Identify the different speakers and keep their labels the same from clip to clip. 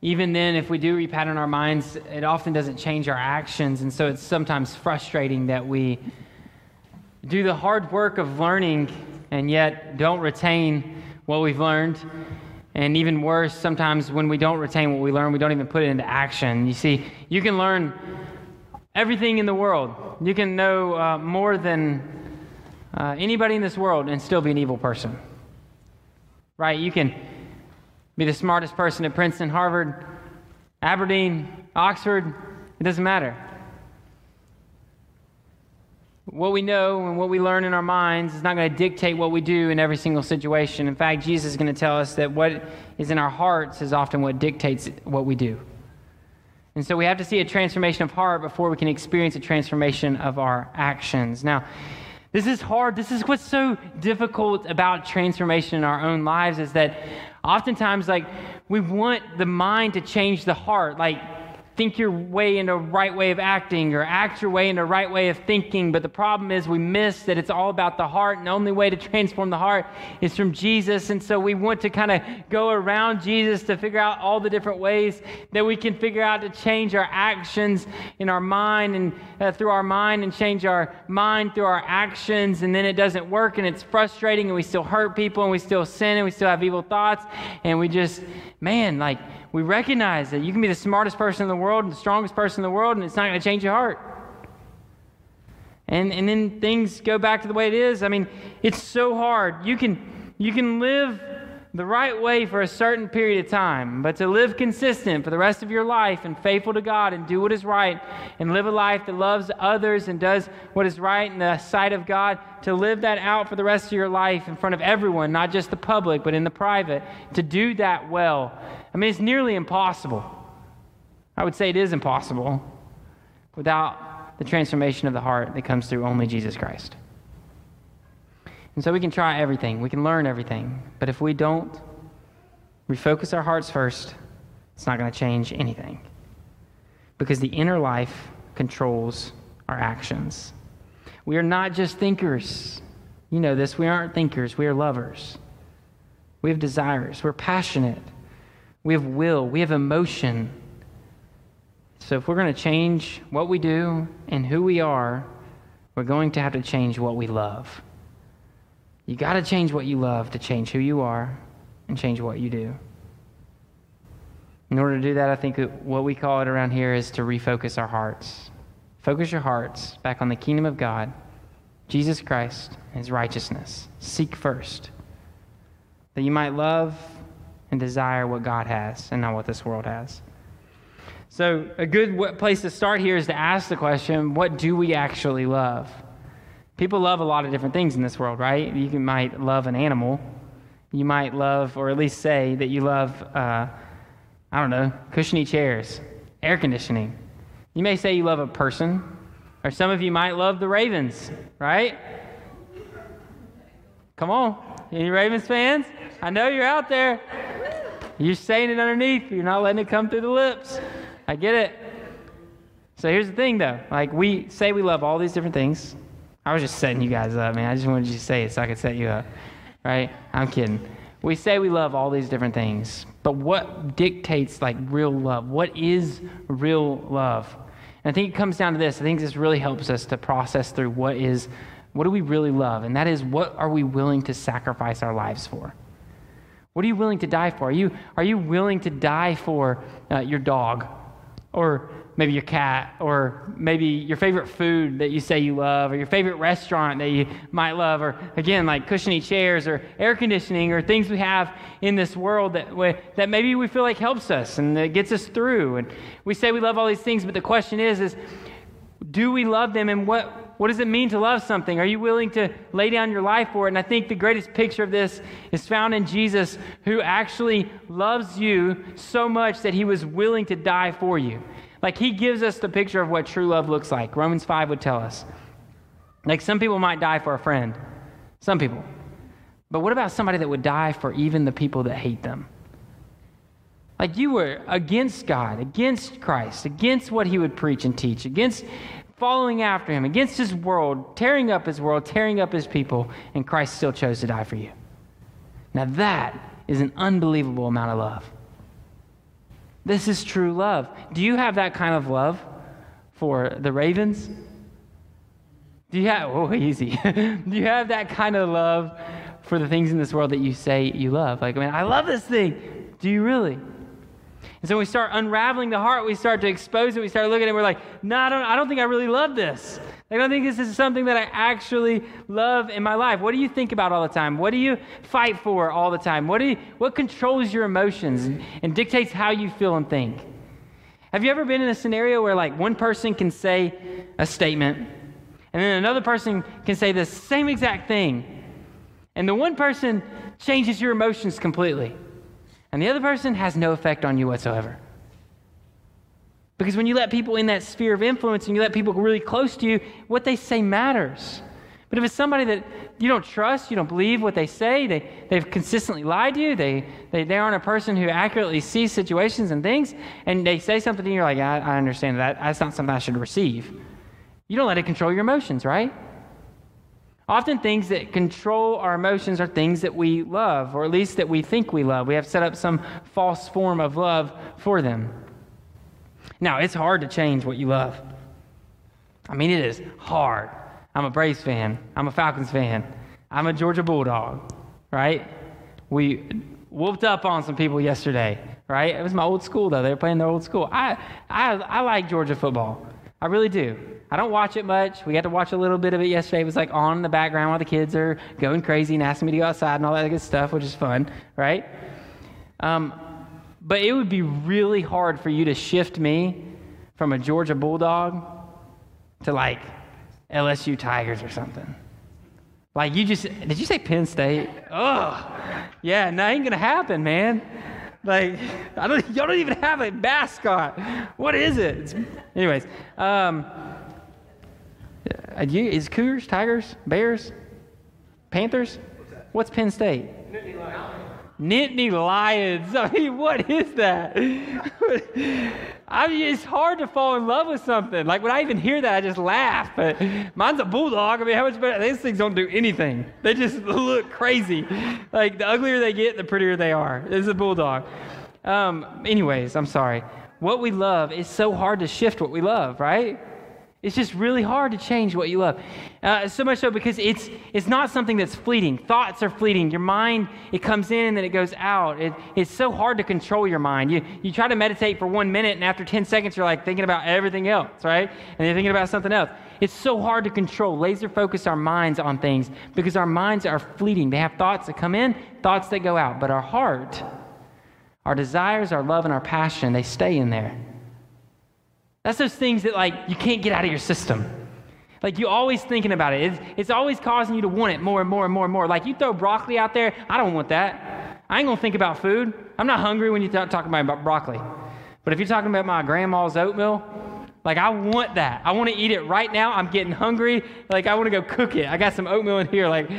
Speaker 1: even then, if we do repattern our minds, it often doesn't change our actions. And so it's sometimes frustrating that we do the hard work of learning and yet don't retain what we've learned. And even worse, sometimes when we don't retain what we learn, we don't even put it into action. You see, you can learn everything in the world, you can know uh, more than uh, anybody in this world and still be an evil person. Right? You can be the smartest person at Princeton, Harvard, Aberdeen, Oxford, it doesn't matter. What we know and what we learn in our minds is not going to dictate what we do in every single situation. In fact, Jesus is going to tell us that what is in our hearts is often what dictates what we do. And so we have to see a transformation of heart before we can experience a transformation of our actions. Now, this is hard. This is what's so difficult about transformation in our own lives is that oftentimes, like, we want the mind to change the heart. Like, think your way into a right way of acting or act your way into a right way of thinking. But the problem is we miss that it's all about the heart, and the only way to transform the heart is from Jesus. And so we want to kind of go around Jesus to figure out all the different ways that we can figure out to change our actions in our mind and uh, through our mind and change our mind through our actions. And then it doesn't work and it's frustrating and we still hurt people and we still sin and we still have evil thoughts. And we just, man, like, we recognize that you can be the smartest person in the world and the strongest person in the world, and it's not going to change your heart. And, and then things go back to the way it is. I mean, it's so hard. You can, you can live the right way for a certain period of time, but to live consistent for the rest of your life and faithful to God and do what is right and live a life that loves others and does what is right in the sight of God, to live that out for the rest of your life in front of everyone, not just the public, but in the private, to do that well I mean, it's nearly impossible. I would say it is impossible without the transformation of the heart that comes through only Jesus Christ. And so we can try everything, we can learn everything, but if we don't refocus our hearts first, it's not going to change anything. Because the inner life controls our actions. We are not just thinkers. You know this. We aren't thinkers, we are lovers. We have desires, we're passionate. We have will, we have emotion. So if we're going to change what we do and who we are, we're going to have to change what we love. You got to change what you love to change who you are and change what you do. In order to do that, I think what we call it around here is to refocus our hearts. Focus your hearts back on the kingdom of God, Jesus Christ, and his righteousness. Seek first that you might love and desire what God has and not what this world has. So, a good place to start here is to ask the question what do we actually love? People love a lot of different things in this world, right? You might love an animal. You might love, or at least say that you love, uh, I don't know, cushiony chairs, air conditioning. You may say you love a person, or some of you might love the Ravens, right? Come on. Any Ravens fans? I know you're out there. You're saying it underneath. You're not letting it come through the lips. I get it. So here's the thing, though. Like, we say we love all these different things. I was just setting you guys up, man. I just wanted you to say it so I could set you up. Right? I'm kidding. We say we love all these different things. But what dictates, like, real love? What is real love? And I think it comes down to this. I think this really helps us to process through what is, what do we really love? And that is, what are we willing to sacrifice our lives for? What are you willing to die for? Are you, are you willing to die for uh, your dog? Or maybe your cat? Or maybe your favorite food that you say you love? Or your favorite restaurant that you might love? Or again, like cushiony chairs or air conditioning or things we have in this world that, that maybe we feel like helps us and that gets us through. And we say we love all these things, but the question is, is do we love them and what what does it mean to love something? Are you willing to lay down your life for it? And I think the greatest picture of this is found in Jesus, who actually loves you so much that he was willing to die for you. Like he gives us the picture of what true love looks like. Romans 5 would tell us. Like some people might die for a friend, some people. But what about somebody that would die for even the people that hate them? Like you were against God, against Christ, against what he would preach and teach, against following after him, against his world, tearing up his world, tearing up his people, and Christ still chose to die for you. Now that is an unbelievable amount of love. This is true love. Do you have that kind of love for the Ravens? Do you have, oh, easy. Do you have that kind of love for the things in this world that you say you love? Like, I mean, I love this thing. Do you really? And so we start unraveling the heart, we start to expose it, we start looking at it, we're like, no, I don't, I don't think I really love this. I don't think this is something that I actually love in my life. What do you think about all the time? What do you fight for all the time? What, do you, what controls your emotions and dictates how you feel and think? Have you ever been in a scenario where like one person can say a statement and then another person can say the same exact thing and the one person changes your emotions completely? and the other person has no effect on you whatsoever. Because when you let people in that sphere of influence and you let people really close to you, what they say matters. But if it's somebody that you don't trust, you don't believe what they say, they, they've consistently lied to you, they, they, they aren't a person who accurately sees situations and things, and they say something and you, you're like, I understand that. That's not something I should receive. You don't let it control your emotions, right? Often, things that control our emotions are things that we love, or at least that we think we love. We have set up some false form of love for them. Now, it's hard to change what you love. I mean, it is hard. I'm a Braves fan, I'm a Falcons fan, I'm a Georgia Bulldog, right? We whooped up on some people yesterday, right? It was my old school, though. They were playing their old school. I, I, I like Georgia football. I really do. I don't watch it much. We got to watch a little bit of it yesterday. It was like on in the background while the kids are going crazy and asking me to go outside and all that good stuff, which is fun, right? Um, but it would be really hard for you to shift me from a Georgia Bulldog to like LSU Tigers or something. Like you just, did you say Penn State? Oh, yeah, no, ain't gonna happen, man. Like, I don't, y'all don't even have a mascot. What is it? It's, anyways, um, uh, you, is Cougars, Tigers, Bears, Panthers? What's Penn State? Nittany Lions. I mean, what is that? I mean, it's hard to fall in love with something. Like when I even hear that, I just laugh. But mine's a bulldog. I mean, how much better? These things don't do anything. They just look crazy. Like the uglier they get, the prettier they are. It's a bulldog. Um, anyways, I'm sorry. What we love is so hard to shift what we love, right? It's just really hard to change what you love. Uh, so much so because it's, it's not something that's fleeting. Thoughts are fleeting. Your mind, it comes in and then it goes out. It, it's so hard to control your mind. You, you try to meditate for one minute, and after 10 seconds, you're like thinking about everything else, right? And you're thinking about something else. It's so hard to control, laser focus our minds on things because our minds are fleeting. They have thoughts that come in, thoughts that go out. But our heart, our desires, our love, and our passion, they stay in there. That's those things that like you can't get out of your system. Like you're always thinking about it. It's, it's always causing you to want it more and more and more and more. Like you throw broccoli out there, I don't want that. I ain't gonna think about food. I'm not hungry when you talk, talking about broccoli. But if you're talking about my grandma's oatmeal, like I want that. I want to eat it right now. I'm getting hungry. Like I want to go cook it. I got some oatmeal in here. Like,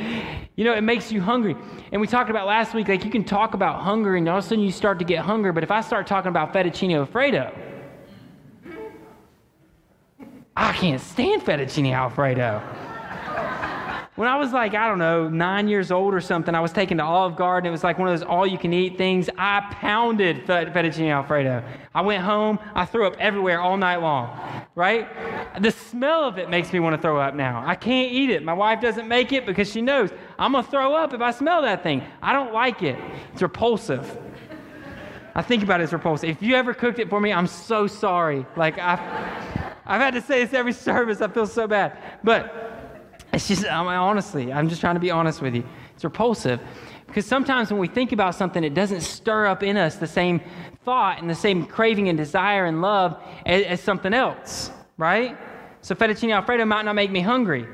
Speaker 1: you know, it makes you hungry. And we talked about last week, like you can talk about hunger and all of a sudden you start to get hunger. But if I start talking about fettuccine alfredo, I can't stand fettuccine alfredo. when I was like, I don't know, nine years old or something, I was taken to Olive Garden. It was like one of those all you can eat things. I pounded fettuccine alfredo. I went home, I threw up everywhere all night long, right? The smell of it makes me want to throw up now. I can't eat it. My wife doesn't make it because she knows I'm going to throw up if I smell that thing. I don't like it, it's repulsive. I think about it as repulsive. If you ever cooked it for me, I'm so sorry. Like, I. I've had to say this every service. I feel so bad. But it's just, I mean, honestly, I'm just trying to be honest with you. It's repulsive because sometimes when we think about something, it doesn't stir up in us the same thought and the same craving and desire and love as, as something else, right? So fettuccine alfredo might not make me hungry,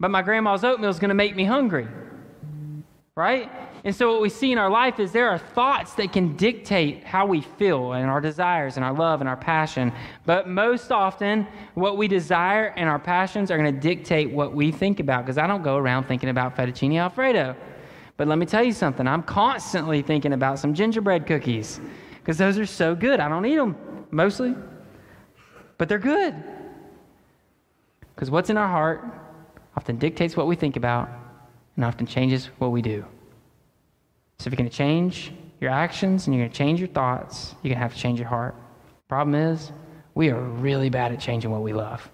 Speaker 1: but my grandma's oatmeal is going to make me hungry, right? And so, what we see in our life is there are thoughts that can dictate how we feel and our desires and our love and our passion. But most often, what we desire and our passions are going to dictate what we think about. Because I don't go around thinking about fettuccine alfredo. But let me tell you something I'm constantly thinking about some gingerbread cookies because those are so good. I don't eat them mostly, but they're good. Because what's in our heart often dictates what we think about and often changes what we do. So if you're going to change your actions and you're going to change your thoughts, you're going to have to change your heart. Problem is, we are really bad at changing what we love.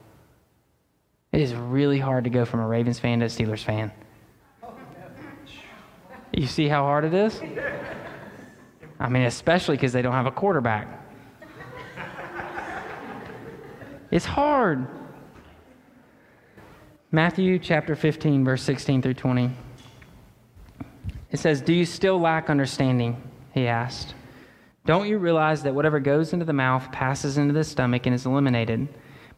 Speaker 1: It is really hard to go from a Ravens fan to a Steelers fan. You see how hard it is? I mean, especially because they don't have a quarterback. It's hard. Matthew chapter 15, verse 16 through 20. It says, Do you still lack understanding? He asked. Don't you realize that whatever goes into the mouth passes into the stomach and is eliminated?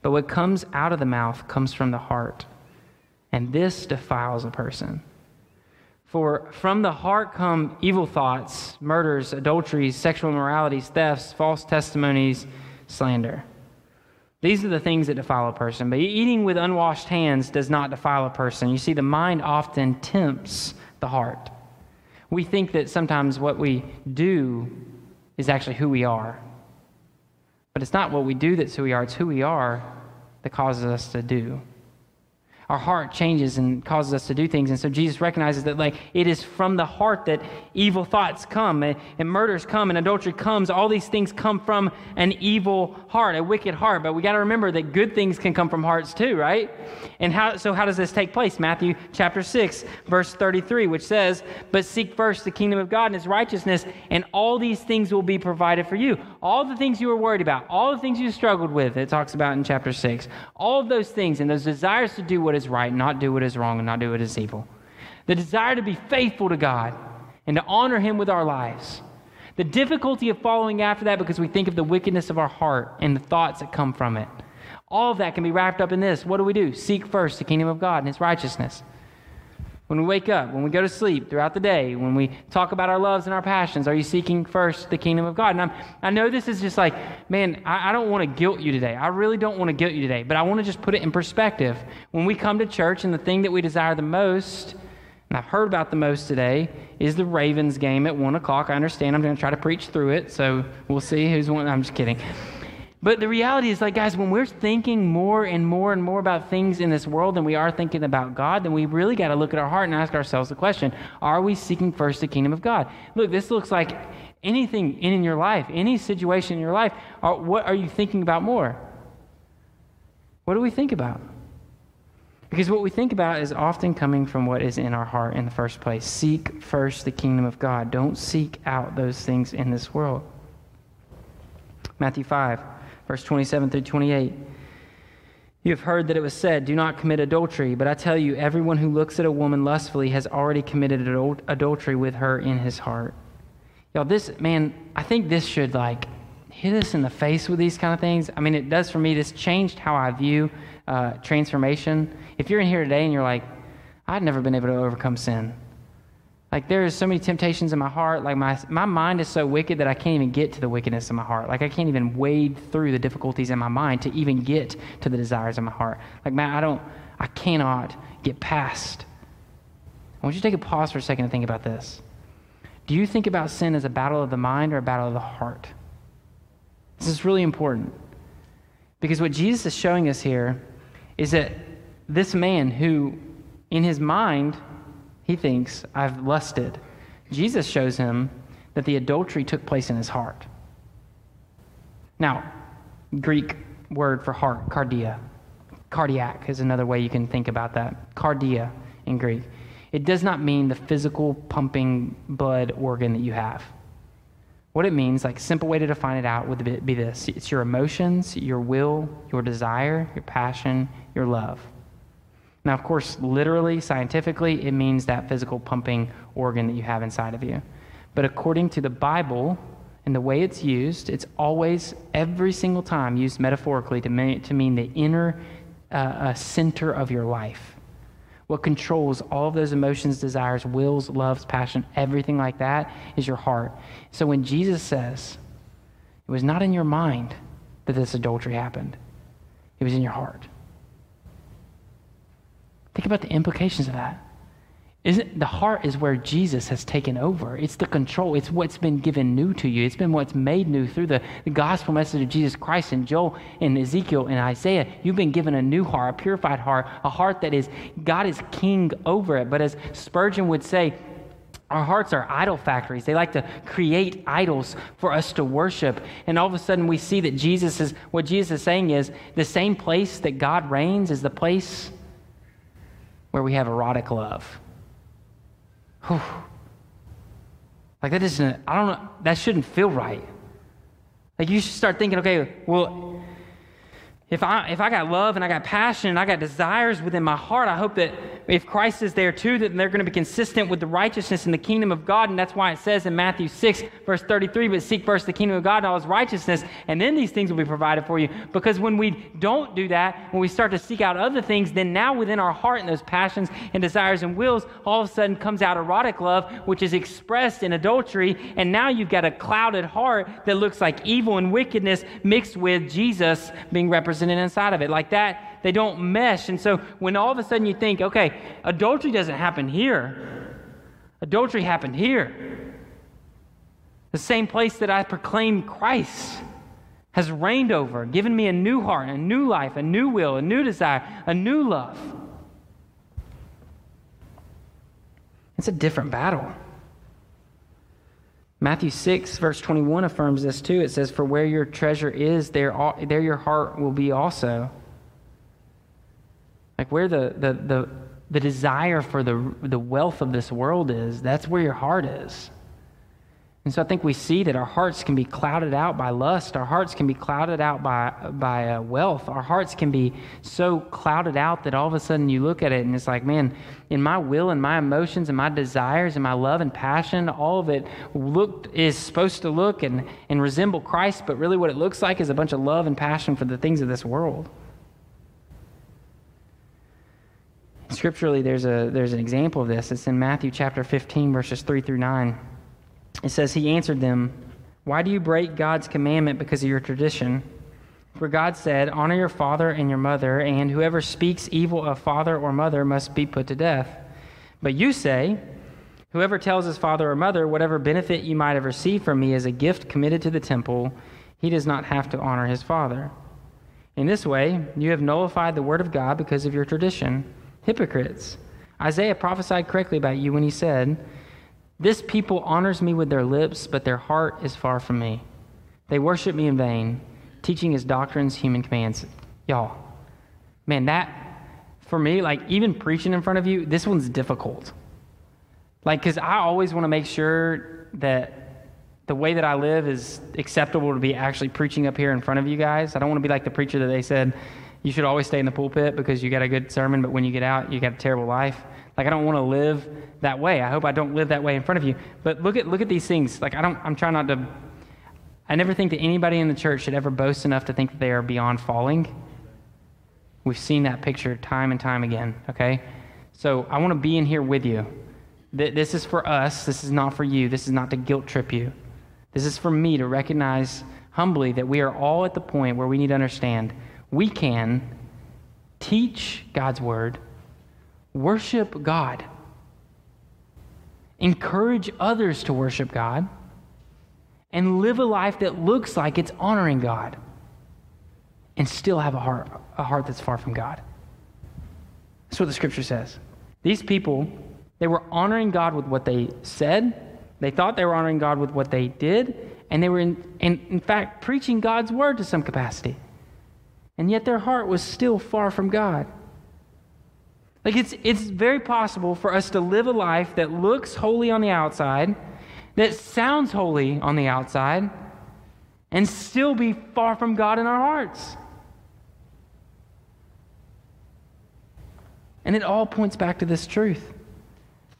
Speaker 1: But what comes out of the mouth comes from the heart, and this defiles a person. For from the heart come evil thoughts, murders, adulteries, sexual immoralities, thefts, false testimonies, slander. These are the things that defile a person. But eating with unwashed hands does not defile a person. You see, the mind often tempts the heart. We think that sometimes what we do is actually who we are. But it's not what we do that's who we are, it's who we are that causes us to do our heart changes and causes us to do things. And so Jesus recognizes that, like, it is from the heart that evil thoughts come and, and, murders come and adultery comes. All these things come from an evil heart, a wicked heart. But we got to remember that good things can come from hearts too, right? And how, so how does this take place? Matthew chapter 6, verse 33, which says, But seek first the kingdom of God and his righteousness, and all these things will be provided for you. All the things you were worried about, all the things you struggled with, it talks about in chapter 6. All of those things and those desires to do what is right, not do what is wrong, and not do what is evil. The desire to be faithful to God and to honor Him with our lives. The difficulty of following after that because we think of the wickedness of our heart and the thoughts that come from it. All of that can be wrapped up in this. What do we do? Seek first the kingdom of God and His righteousness. When we wake up, when we go to sleep throughout the day, when we talk about our loves and our passions, are you seeking first the kingdom of God? And I'm, i know this is just like, man, I, I don't want to guilt you today. I really don't want to guilt you today, but I want to just put it in perspective. When we come to church and the thing that we desire the most, and I've heard about the most today, is the Ravens game at 1 o'clock. I understand I'm going to try to preach through it, so we'll see who's won. I'm just kidding. But the reality is, like, guys, when we're thinking more and more and more about things in this world than we are thinking about God, then we really got to look at our heart and ask ourselves the question Are we seeking first the kingdom of God? Look, this looks like anything in your life, any situation in your life. Are, what are you thinking about more? What do we think about? Because what we think about is often coming from what is in our heart in the first place. Seek first the kingdom of God. Don't seek out those things in this world. Matthew 5 verse 27 through 28. You have heard that it was said, Do not commit adultery. But I tell you, everyone who looks at a woman lustfully has already committed adul- adultery with her in his heart. Y'all, this, man, I think this should like hit us in the face with these kind of things. I mean, it does for me. This changed how I view uh, transformation. If you're in here today and you're like, I've never been able to overcome sin, like there is so many temptations in my heart. Like my my mind is so wicked that I can't even get to the wickedness in my heart. Like I can't even wade through the difficulties in my mind to even get to the desires of my heart. Like man, I don't I cannot get past. I want you to take a pause for a second and think about this. Do you think about sin as a battle of the mind or a battle of the heart? This is really important. Because what Jesus is showing us here is that this man who in his mind he thinks, I've lusted. Jesus shows him that the adultery took place in his heart. Now, Greek word for heart, cardia. Cardiac is another way you can think about that. Cardia in Greek. It does not mean the physical pumping blood organ that you have. What it means, like simple way to define it out would be this it's your emotions, your will, your desire, your passion, your love. Now, of course, literally, scientifically, it means that physical pumping organ that you have inside of you. But according to the Bible and the way it's used, it's always, every single time, used metaphorically to mean, to mean the inner uh, uh, center of your life. What controls all of those emotions, desires, wills, loves, passion, everything like that is your heart. So when Jesus says, it was not in your mind that this adultery happened, it was in your heart. Think about the implications of that. Isn't the heart is where Jesus has taken over. It's the control. It's what's been given new to you. It's been what's made new through the, the gospel message of Jesus Christ and Joel and Ezekiel and Isaiah. You've been given a new heart, a purified heart, a heart that is God is king over it. But as Spurgeon would say, our hearts are idol factories. They like to create idols for us to worship. And all of a sudden we see that Jesus is what Jesus is saying is the same place that God reigns is the place where we have erotic love. Whew. Like that isn't, I don't know, that shouldn't feel right. Like you should start thinking, okay, well, if I, if I got love and I got passion and I got desires within my heart, I hope that if Christ is there too, that they're going to be consistent with the righteousness in the kingdom of God. And that's why it says in Matthew 6, verse 33, but seek first the kingdom of God and all his righteousness, and then these things will be provided for you. Because when we don't do that, when we start to seek out other things, then now within our heart and those passions and desires and wills, all of a sudden comes out erotic love, which is expressed in adultery. And now you've got a clouded heart that looks like evil and wickedness mixed with Jesus being represented represented inside of it. Like that, they don't mesh. And so when all of a sudden you think, okay, adultery doesn't happen here, adultery happened here. The same place that I proclaim Christ has reigned over, given me a new heart, a new life, a new will, a new desire, a new love. It's a different battle. Matthew 6, verse 21 affirms this too. It says, For where your treasure is, there, there your heart will be also. Like where the, the, the, the desire for the, the wealth of this world is, that's where your heart is. And so I think we see that our hearts can be clouded out by lust. Our hearts can be clouded out by, by uh, wealth. Our hearts can be so clouded out that all of a sudden you look at it and it's like, man, in my will and my emotions and my desires and my love and passion, all of it looked, is supposed to look and, and resemble Christ, but really what it looks like is a bunch of love and passion for the things of this world. Scripturally, there's, a, there's an example of this. It's in Matthew chapter 15, verses 3 through 9. It says, He answered them, Why do you break God's commandment because of your tradition? For God said, Honor your father and your mother, and whoever speaks evil of father or mother must be put to death. But you say, Whoever tells his father or mother, Whatever benefit you might have received from me as a gift committed to the temple, he does not have to honor his father. In this way, you have nullified the word of God because of your tradition. Hypocrites! Isaiah prophesied correctly about you when he said, this people honors me with their lips, but their heart is far from me. They worship me in vain, teaching his doctrines, human commands. Y'all, man, that, for me, like even preaching in front of you, this one's difficult. Like, because I always want to make sure that the way that I live is acceptable to be actually preaching up here in front of you guys. I don't want to be like the preacher that they said, you should always stay in the pulpit because you got a good sermon, but when you get out, you got a terrible life. Like I don't want to live that way. I hope I don't live that way in front of you. But look at look at these things. Like I don't I'm trying not to I never think that anybody in the church should ever boast enough to think that they are beyond falling. We've seen that picture time and time again, okay? So I want to be in here with you. This is for us. This is not for you. This is not to guilt trip you. This is for me to recognize humbly that we are all at the point where we need to understand we can teach God's word worship God, encourage others to worship God, and live a life that looks like it's honoring God, and still have a heart, a heart that's far from God. That's what the scripture says. These people, they were honoring God with what they said, they thought they were honoring God with what they did, and they were, in, in, in fact, preaching God's word to some capacity. And yet their heart was still far from God. Like it's, it's very possible for us to live a life that looks holy on the outside, that sounds holy on the outside, and still be far from God in our hearts. And it all points back to this truth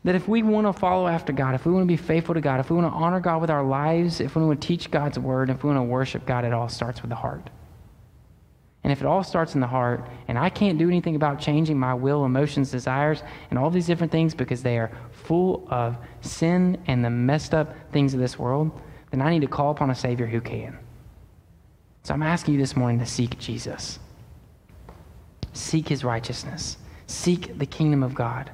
Speaker 1: that if we want to follow after God, if we want to be faithful to God, if we want to honor God with our lives, if we want to teach God's word, if we want to worship God, it all starts with the heart. And if it all starts in the heart, and I can't do anything about changing my will, emotions, desires, and all these different things because they are full of sin and the messed up things of this world, then I need to call upon a Savior who can. So I'm asking you this morning to seek Jesus. Seek his righteousness. Seek the kingdom of God.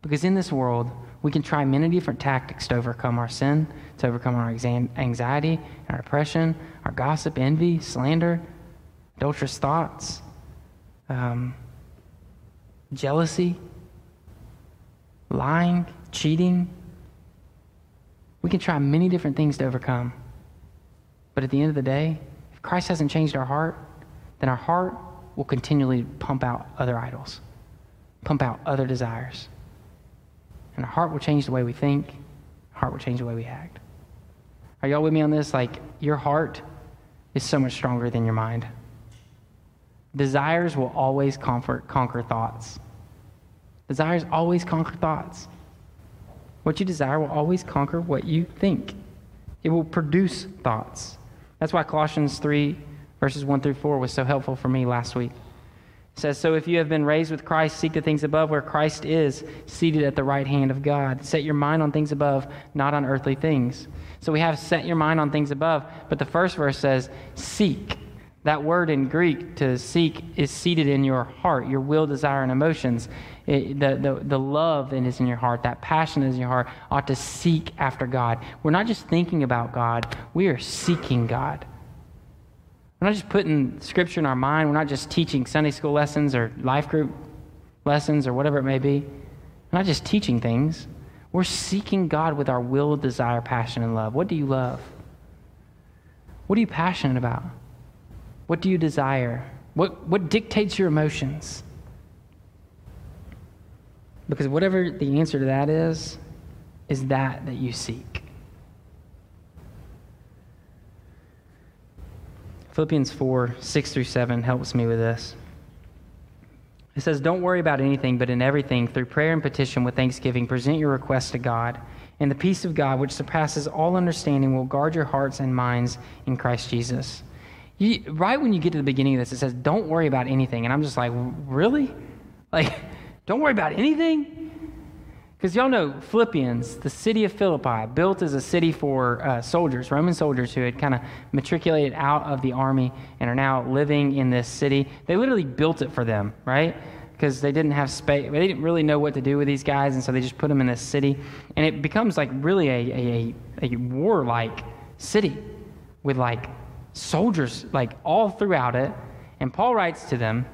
Speaker 1: Because in this world, we can try many different tactics to overcome our sin, to overcome our anxiety, our depression, our gossip, envy, slander, adulterous thoughts, um, jealousy, lying, cheating. We can try many different things to overcome. But at the end of the day, if Christ hasn't changed our heart, then our heart will continually pump out other idols, pump out other desires. And our heart will change the way we think, our heart will change the way we act. Are y'all with me on this? Like, your heart is so much stronger than your mind. Desires will always conquer, conquer thoughts. Desires always conquer thoughts. What you desire will always conquer what you think. It will produce thoughts. That's why Colossians 3, verses 1 through 4, was so helpful for me last week. It says, So if you have been raised with Christ, seek the things above where Christ is, seated at the right hand of God. Set your mind on things above, not on earthly things. So we have set your mind on things above, but the first verse says, Seek. That word in Greek to seek is seated in your heart, your will, desire, and emotions. It, the, the, the love that is in your heart, that passion that is in your heart, ought to seek after God. We're not just thinking about God, we are seeking God. We're not just putting scripture in our mind, we're not just teaching Sunday school lessons or life group lessons or whatever it may be. We're not just teaching things, we're seeking God with our will, desire, passion, and love. What do you love? What are you passionate about? What do you desire? What, what dictates your emotions? Because whatever the answer to that is, is that that you seek. Philippians 4 6 through 7 helps me with this. It says, Don't worry about anything, but in everything, through prayer and petition with thanksgiving, present your requests to God. And the peace of God, which surpasses all understanding, will guard your hearts and minds in Christ Jesus. You, right when you get to the beginning of this, it says, Don't worry about anything. And I'm just like, Really? Like, don't worry about anything? Because y'all know Philippians, the city of Philippi, built as a city for uh, soldiers, Roman soldiers who had kind of matriculated out of the army and are now living in this city. They literally built it for them, right? Because they didn't have space, they didn't really know what to do with these guys, and so they just put them in this city. And it becomes like really a, a, a warlike city with like soldiers like all throughout it. And Paul writes to them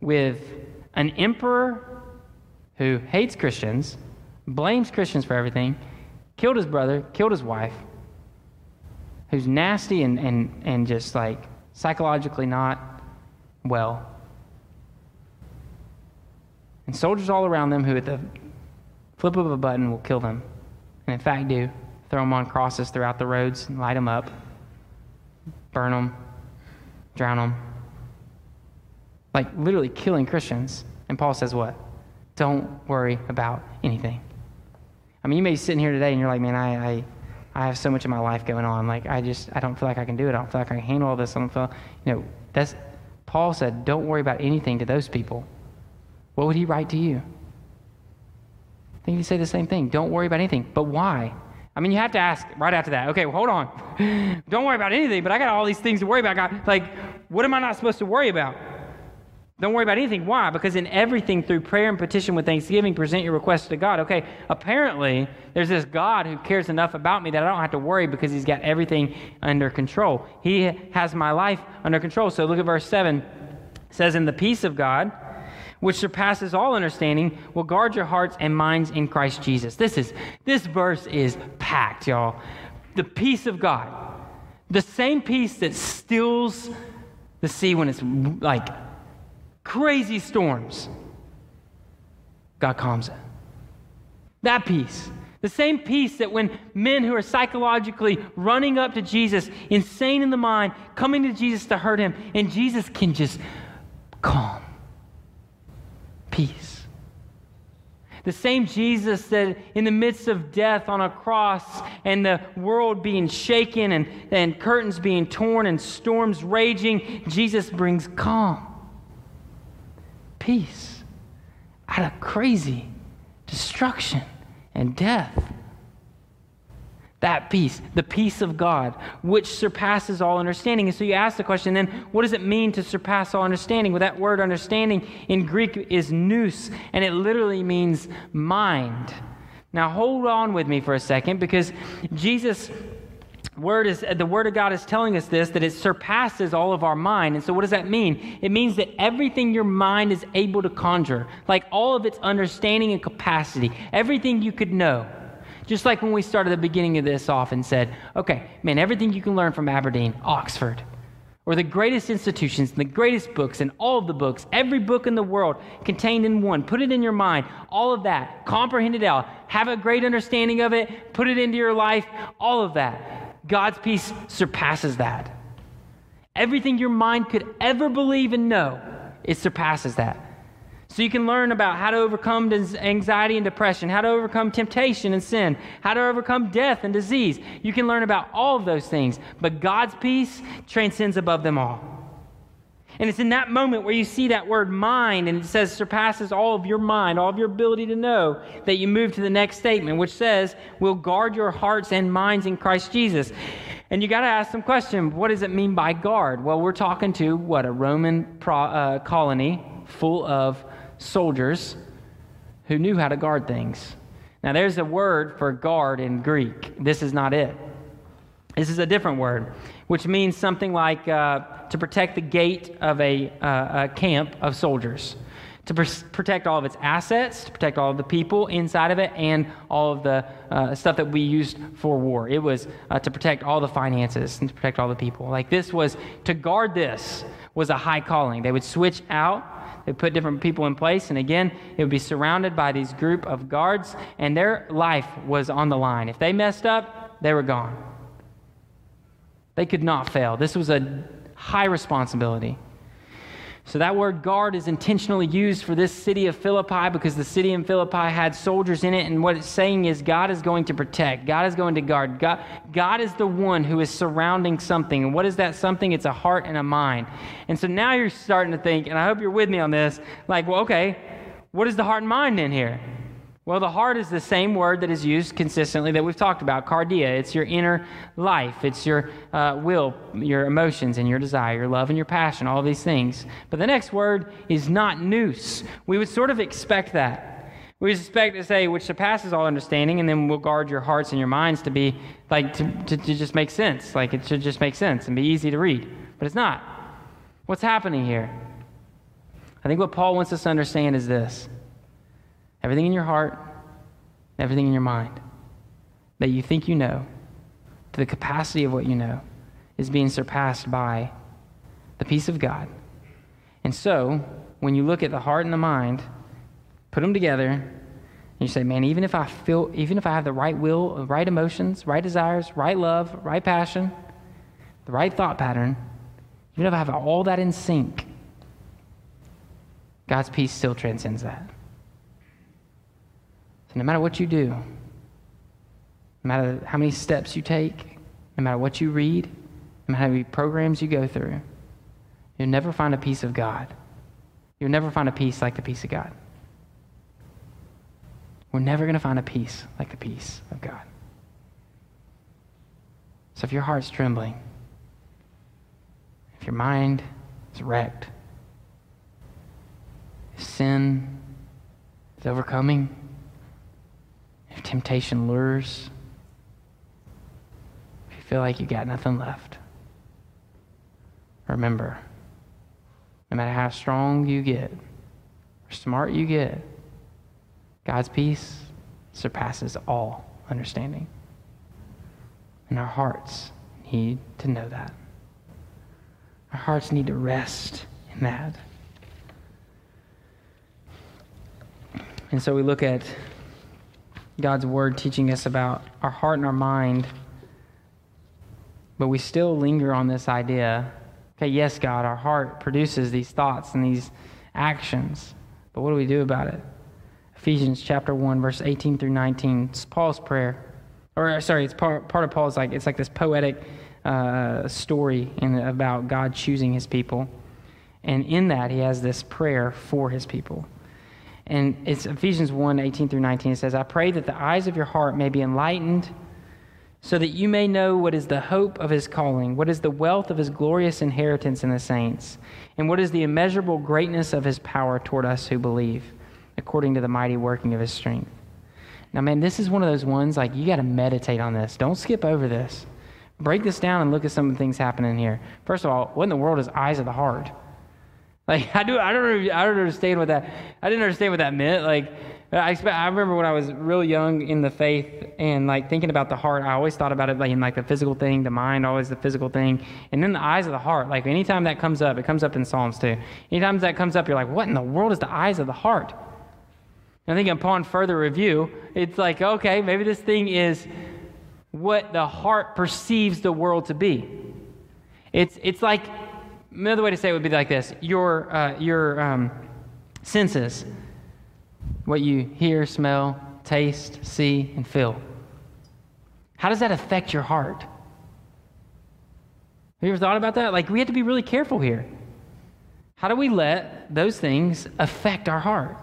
Speaker 1: with an emperor who hates Christians, blames Christians for everything, killed his brother, killed his wife, who's nasty and, and, and just like psychologically not well. And soldiers all around them who, at the flip of a button, will kill them. And in fact, do. Throw them on crosses throughout the roads and light them up burn them, drown them. Like literally killing Christians. And Paul says, what? Don't worry about anything. I mean, you may be sitting here today and you're like, man, I, I, I have so much of my life going on. Like, I just, I don't feel like I can do it. I don't feel like I can handle all this. I don't feel, you know, that's, Paul said, don't worry about anything to those people. What would he write to you? I think he'd say the same thing. Don't worry about anything. But why? I mean, you have to ask right after that, okay, well, hold on. Don't worry about anything, but I got all these things to worry about. God. Like, what am I not supposed to worry about? Don't worry about anything. Why? Because in everything, through prayer and petition with thanksgiving, present your requests to God. Okay, apparently, there's this God who cares enough about me that I don't have to worry because he's got everything under control. He has my life under control. So look at verse 7. It says, In the peace of God, which surpasses all understanding, will guard your hearts and minds in Christ Jesus. This is this verse is packed, y'all. The peace of God. The same peace that stills the sea when it's like crazy storms. God calms it. That peace. The same peace that when men who are psychologically running up to Jesus, insane in the mind, coming to Jesus to hurt him, and Jesus can just calm peace. The same Jesus that in the midst of death on a cross and the world being shaken and, and curtains being torn and storms raging, Jesus brings calm, peace out of crazy destruction and death that peace, the peace of God, which surpasses all understanding. And so you ask the question then, what does it mean to surpass all understanding? Well, that word understanding in Greek is nous, and it literally means mind. Now hold on with me for a second because Jesus word is the word of God is telling us this that it surpasses all of our mind. And so what does that mean? It means that everything your mind is able to conjure, like all of its understanding and capacity, everything you could know just like when we started the beginning of this off and said, okay, man, everything you can learn from Aberdeen, Oxford, or the greatest institutions, the greatest books, and all of the books, every book in the world contained in one. Put it in your mind, all of that, comprehend it out, have a great understanding of it, put it into your life, all of that. God's peace surpasses that. Everything your mind could ever believe and know, it surpasses that. So you can learn about how to overcome anxiety and depression, how to overcome temptation and sin, how to overcome death and disease. You can learn about all of those things, but God's peace transcends above them all. And it's in that moment where you see that word mind and it says surpasses all of your mind, all of your ability to know, that you move to the next statement, which says, We'll guard your hearts and minds in Christ Jesus. And you got to ask some question what does it mean by guard? Well, we're talking to what? A Roman pro, uh, colony full of soldiers who knew how to guard things. Now, there's a word for guard in Greek. This is not it. This is a different word, which means something like uh, to protect the gate of a, uh, a camp of soldiers, to pr- protect all of its assets, to protect all of the people inside of it, and all of the uh, stuff that we used for war. It was uh, to protect all the finances and to protect all the people. Like this was to guard this was a high calling. They would switch out they put different people in place, and again, it would be surrounded by these group of guards, and their life was on the line. If they messed up, they were gone. They could not fail. This was a high responsibility. So that word guard is intentionally used for this city of Philippi because the city in Philippi had soldiers in it. And what it's saying is God is going to protect, God is going to guard. God, God is the one who is surrounding something. And what is that something? It's a heart and a mind. And so now you're starting to think, and I hope you're with me on this, like, well, okay, what is the heart and mind in here? Well, the heart is the same word that is used consistently that we've talked about, cardia. It's your inner life, it's your uh, will, your emotions, and your desire, your love and your passion, all these things. But the next word is not nous. We would sort of expect that. We would expect to say, which surpasses all understanding, and then we'll guard your hearts and your minds to be like, to, to, to just make sense. Like it should just make sense and be easy to read. But it's not. What's happening here? I think what Paul wants us to understand is this everything in your heart, everything in your mind that you think you know, to the capacity of what you know, is being surpassed by the peace of God. And so, when you look at the heart and the mind, put them together, and you say, man, even if I feel, even if I have the right will, right emotions, right desires, right love, right passion, the right thought pattern, even if I have all that in sync, God's peace still transcends that. So no matter what you do, no matter how many steps you take, no matter what you read, no matter how many programs you go through, you'll never find a peace of God. You'll never find a peace like the peace of God. We're never going to find a peace like the peace of God. So if your heart's trembling, if your mind is wrecked, if sin is overcoming, temptation lures, if you feel like you got nothing left, remember no matter how strong you get or smart you get, God's peace surpasses all understanding. And our hearts need to know that. Our hearts need to rest in that. And so we look at God's word teaching us about our heart and our mind, but we still linger on this idea okay, yes, God, our heart produces these thoughts and these actions, but what do we do about it? Ephesians chapter 1, verse 18 through 19. It's Paul's prayer. Or, sorry, it's part, part of Paul's, like, it's like this poetic uh, story in, about God choosing his people. And in that, he has this prayer for his people. And it's Ephesians 1 18 through 19. It says, I pray that the eyes of your heart may be enlightened, so that you may know what is the hope of his calling, what is the wealth of his glorious inheritance in the saints, and what is the immeasurable greatness of his power toward us who believe, according to the mighty working of his strength. Now, man, this is one of those ones like you got to meditate on this. Don't skip over this. Break this down and look at some of the things happening here. First of all, what in the world is eyes of the heart? Like I do, I don't, I don't understand what that. I didn't understand what that meant. Like I, expect, I remember when I was real young in the faith and like thinking about the heart. I always thought about it like in like the physical thing, the mind always the physical thing, and then the eyes of the heart. Like anytime that comes up, it comes up in Psalms too. Anytime that comes up, you're like, what in the world is the eyes of the heart? And I think upon further review, it's like, okay, maybe this thing is what the heart perceives the world to be. It's it's like another way to say it would be like this your, uh, your um, senses, what you hear, smell, taste, see, and feel. How does that affect your heart? Have you ever thought about that? Like, we have to be really careful here. How do we let those things affect our heart?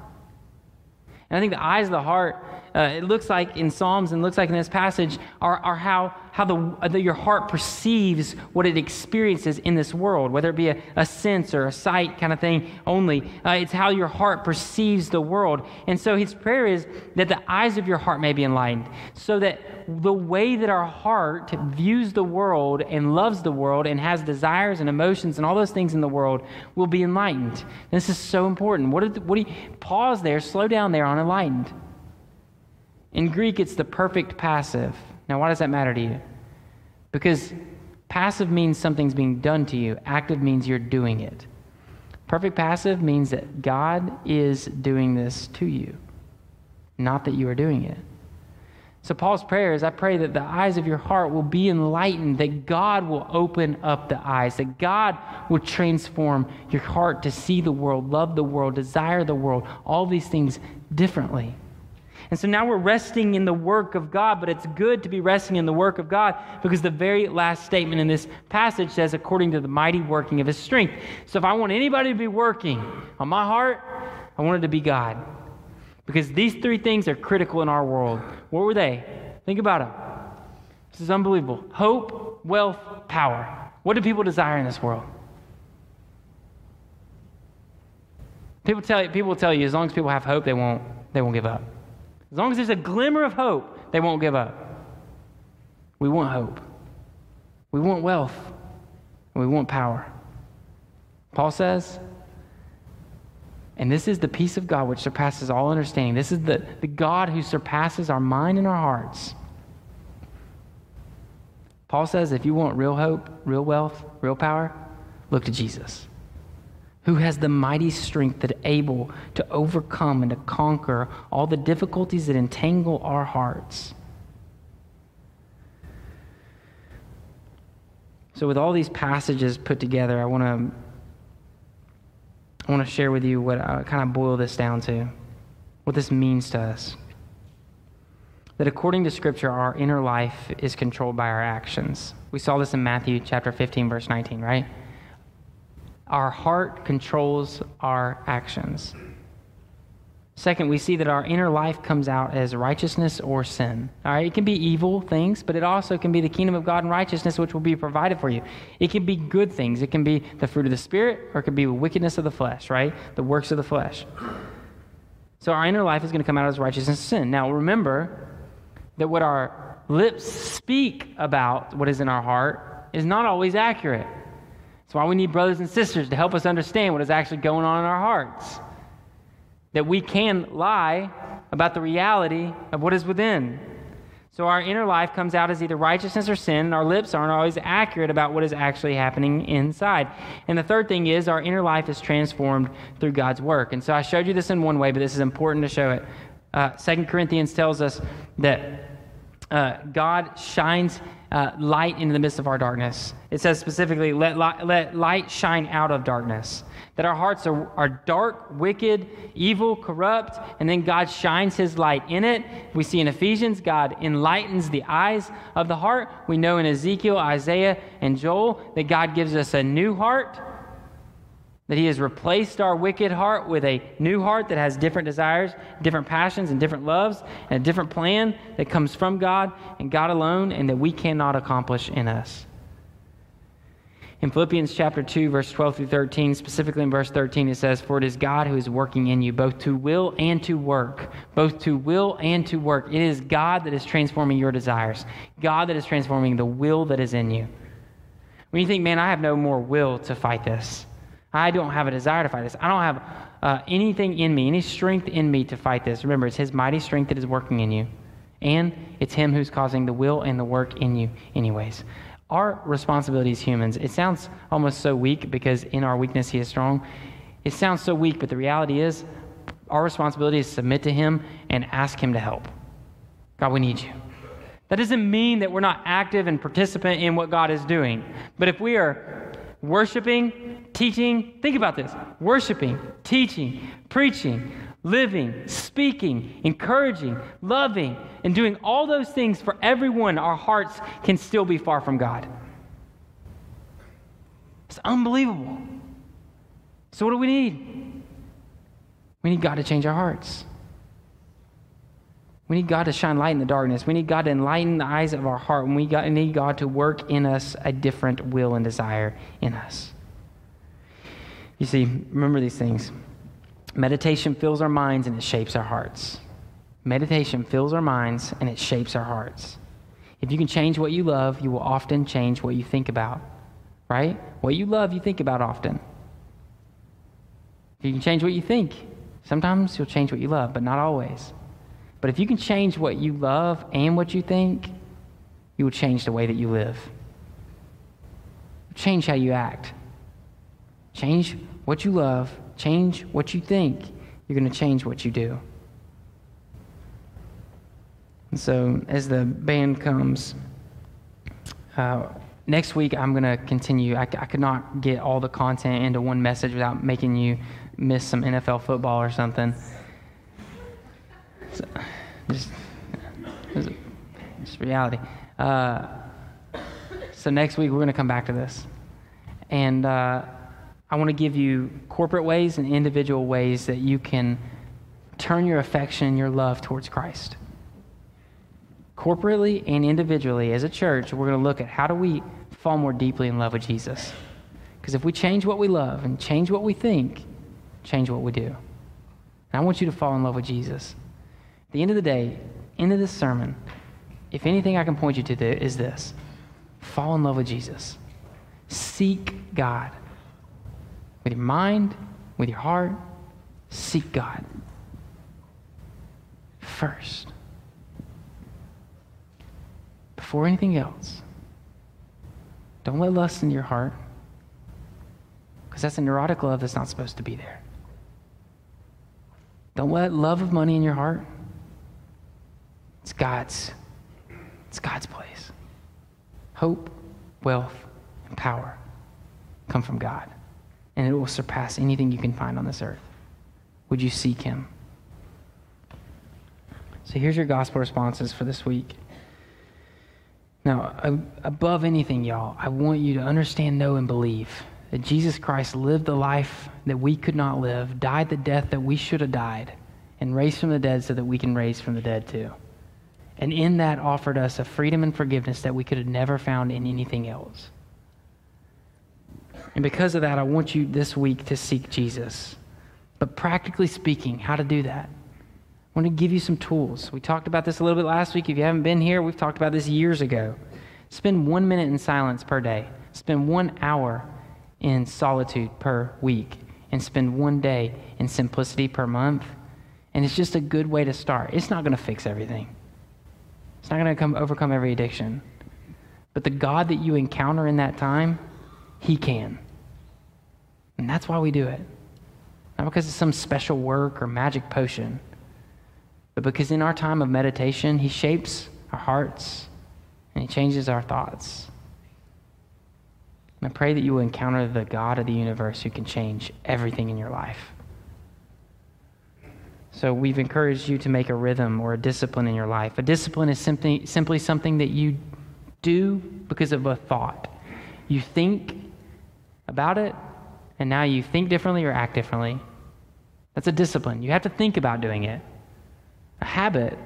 Speaker 1: And I think the eyes of the heart uh, it looks like in Psalms and looks like in this passage are, are how, how the, uh, the, your heart perceives what it experiences in this world, whether it be a, a sense or a sight kind of thing only. Uh, it's how your heart perceives the world. And so his prayer is that the eyes of your heart may be enlightened, so that the way that our heart views the world and loves the world and has desires and emotions and all those things in the world will be enlightened. This is so important. What, what do you pause there, slow down there on enlightened? In Greek, it's the perfect passive. Now, why does that matter to you? Because passive means something's being done to you, active means you're doing it. Perfect passive means that God is doing this to you, not that you are doing it. So, Paul's prayer is I pray that the eyes of your heart will be enlightened, that God will open up the eyes, that God will transform your heart to see the world, love the world, desire the world, all these things differently. And so now we're resting in the work of God, but it's good to be resting in the work of God because the very last statement in this passage says, according to the mighty working of his strength. So if I want anybody to be working on my heart, I want it to be God. Because these three things are critical in our world. What were they? Think about them. This is unbelievable. Hope, wealth, power. What do people desire in this world? People tell you, people tell you as long as people have hope, they won't, they won't give up. As long as there's a glimmer of hope, they won't give up. We want hope. We want wealth. we want power. Paul says, and this is the peace of God which surpasses all understanding. This is the, the God who surpasses our mind and our hearts. Paul says if you want real hope, real wealth, real power, look to Jesus who has the mighty strength that able to overcome and to conquer all the difficulties that entangle our hearts. So with all these passages put together, I want to I want to share with you what I kind of boil this down to. What this means to us. That according to scripture our inner life is controlled by our actions. We saw this in Matthew chapter 15 verse 19, right? Our heart controls our actions. Second, we see that our inner life comes out as righteousness or sin. All right, it can be evil things, but it also can be the kingdom of God and righteousness, which will be provided for you. It can be good things. It can be the fruit of the spirit, or it can be wickedness of the flesh. Right, the works of the flesh. So our inner life is going to come out as righteousness and sin. Now, remember that what our lips speak about what is in our heart is not always accurate. That's why we need brothers and sisters to help us understand what is actually going on in our hearts. That we can lie about the reality of what is within. So our inner life comes out as either righteousness or sin, and our lips aren't always accurate about what is actually happening inside. And the third thing is our inner life is transformed through God's work. And so I showed you this in one way, but this is important to show it. Uh, Second Corinthians tells us that uh, God shines uh, light into the midst of our darkness. It says specifically, let, light, let light shine out of darkness. That our hearts are, are dark, wicked, evil, corrupt, and then God shines his light in it. We see in Ephesians, God enlightens the eyes of the heart. We know in Ezekiel, Isaiah, and Joel that God gives us a new heart that He has replaced our wicked heart with a new heart that has different desires, different passions, and different loves, and a different plan that comes from God and God alone, and that we cannot accomplish in us. In Philippians chapter 2, verse 12 through 13, specifically in verse 13, it says, For it is God who is working in you, both to will and to work. Both to will and to work. It is God that is transforming your desires, God that is transforming the will that is in you. When you think, man, I have no more will to fight this, I don't have a desire to fight this. I don't have uh, anything in me, any strength in me to fight this. Remember, it's His mighty strength that is working in you. And it's Him who's causing the will and the work in you, anyways. Our responsibility as humans, it sounds almost so weak because in our weakness He is strong. It sounds so weak, but the reality is our responsibility is submit to Him and ask Him to help. God, we need you. That doesn't mean that we're not active and participant in what God is doing. But if we are worshiping, teaching, think about this worshiping, teaching, preaching, living, speaking, encouraging, loving, and doing all those things for everyone, our hearts can still be far from God. It's unbelievable. So, what do we need? We need God to change our hearts. We need God to shine light in the darkness. We need God to enlighten the eyes of our heart. And we need God to work in us a different will and desire in us. You see, remember these things. Meditation fills our minds and it shapes our hearts. Meditation fills our minds and it shapes our hearts. If you can change what you love, you will often change what you think about, right? What you love, you think about often. If you can change what you think, sometimes you'll change what you love, but not always. But if you can change what you love and what you think, you will change the way that you live. Change how you act. Change what you love. Change what you think. You're going to change what you do. And so, as the band comes, uh, next week I'm going to continue. I, I could not get all the content into one message without making you miss some NFL football or something. So, just, just reality. Uh, so next week we're going to come back to this, and uh, I want to give you corporate ways and individual ways that you can turn your affection and your love towards Christ. Corporately and individually, as a church, we're going to look at how do we fall more deeply in love with Jesus. Because if we change what we love and change what we think, change what we do. And I want you to fall in love with Jesus the end of the day, end of this sermon, if anything I can point you to is this fall in love with Jesus. Seek God. With your mind, with your heart, seek God first. Before anything else. Don't let lust in your heart, because that's a neurotic love that's not supposed to be there. Don't let love of money in your heart. It's God's. It's God's place. Hope, wealth, and power come from God, and it will surpass anything you can find on this earth. Would you seek Him? So here's your gospel responses for this week. Now, above anything, y'all, I want you to understand, know, and believe that Jesus Christ lived the life that we could not live, died the death that we should have died, and raised from the dead so that we can raise from the dead too and in that offered us a freedom and forgiveness that we could have never found in anything else. And because of that, I want you this week to seek Jesus. But practically speaking, how to do that? I want to give you some tools. We talked about this a little bit last week. If you haven't been here, we've talked about this years ago. Spend one minute in silence per day, spend one hour in solitude per week, and spend one day in simplicity per month. And it's just a good way to start. It's not going to fix everything. It's not going to come overcome every addiction. But the God that you encounter in that time, He can. And that's why we do it. Not because it's some special work or magic potion, but because in our time of meditation, He shapes our hearts and He changes our thoughts. And I pray that you will encounter the God of the universe who can change everything in your life. So we've encouraged you to make a rhythm or a discipline in your life. A discipline is simply, simply something that you do because of a thought. You think about it, and now you think differently or act differently. That's a discipline. You have to think about doing it. A habit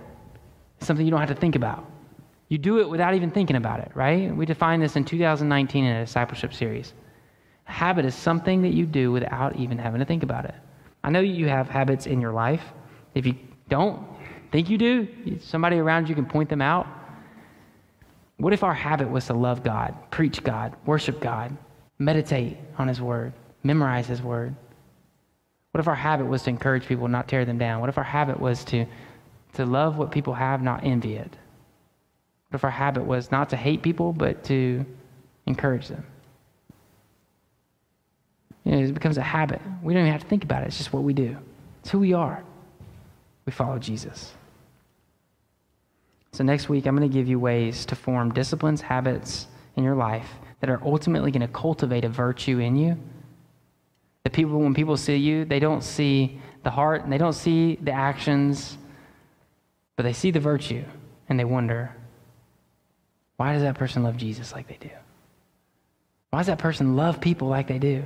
Speaker 1: is something you don't have to think about. You do it without even thinking about it, right? We defined this in 2019 in a discipleship series. A habit is something that you do without even having to think about it. I know you have habits in your life. If you don't think you do, somebody around you can point them out. What if our habit was to love God, preach God, worship God, meditate on His Word, memorize His Word? What if our habit was to encourage people, not tear them down? What if our habit was to, to love what people have, not envy it? What if our habit was not to hate people, but to encourage them? You know, it becomes a habit. We don't even have to think about it. It's just what we do. It's who we are. We follow Jesus. So next week, I'm going to give you ways to form disciplines, habits in your life that are ultimately going to cultivate a virtue in you. That people, when people see you, they don't see the heart and they don't see the actions, but they see the virtue and they wonder, why does that person love Jesus like they do? Why does that person love people like they do?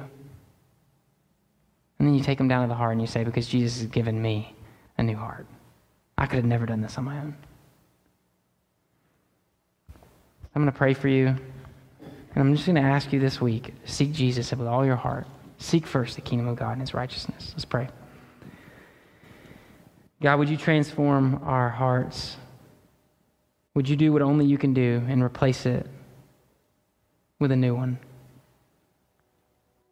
Speaker 1: And then you take them down to the heart and you say, because Jesus has given me a new heart. I could have never done this on my own. I'm going to pray for you. And I'm just going to ask you this week seek Jesus with all your heart. Seek first the kingdom of God and his righteousness. Let's pray. God, would you transform our hearts? Would you do what only you can do and replace it with a new one?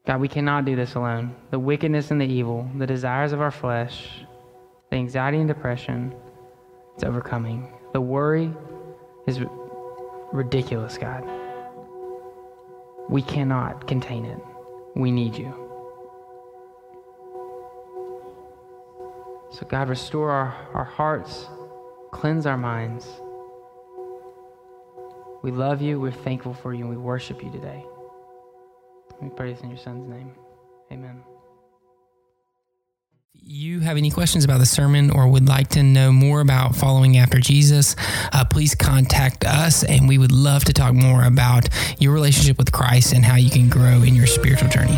Speaker 1: God, we cannot do this alone. The wickedness and the evil, the desires of our flesh, the anxiety and depression, it's overcoming. The worry is ridiculous, God. We cannot contain it. We need you. So, God, restore our, our hearts, cleanse our minds. We love you, we're thankful for you, and we worship you today. We pray this in your son's name. Amen.
Speaker 2: If you have any questions about the sermon or would like to know more about following after Jesus, uh, please contact us and we would love to talk more about your relationship with Christ and how you can grow in your spiritual journey.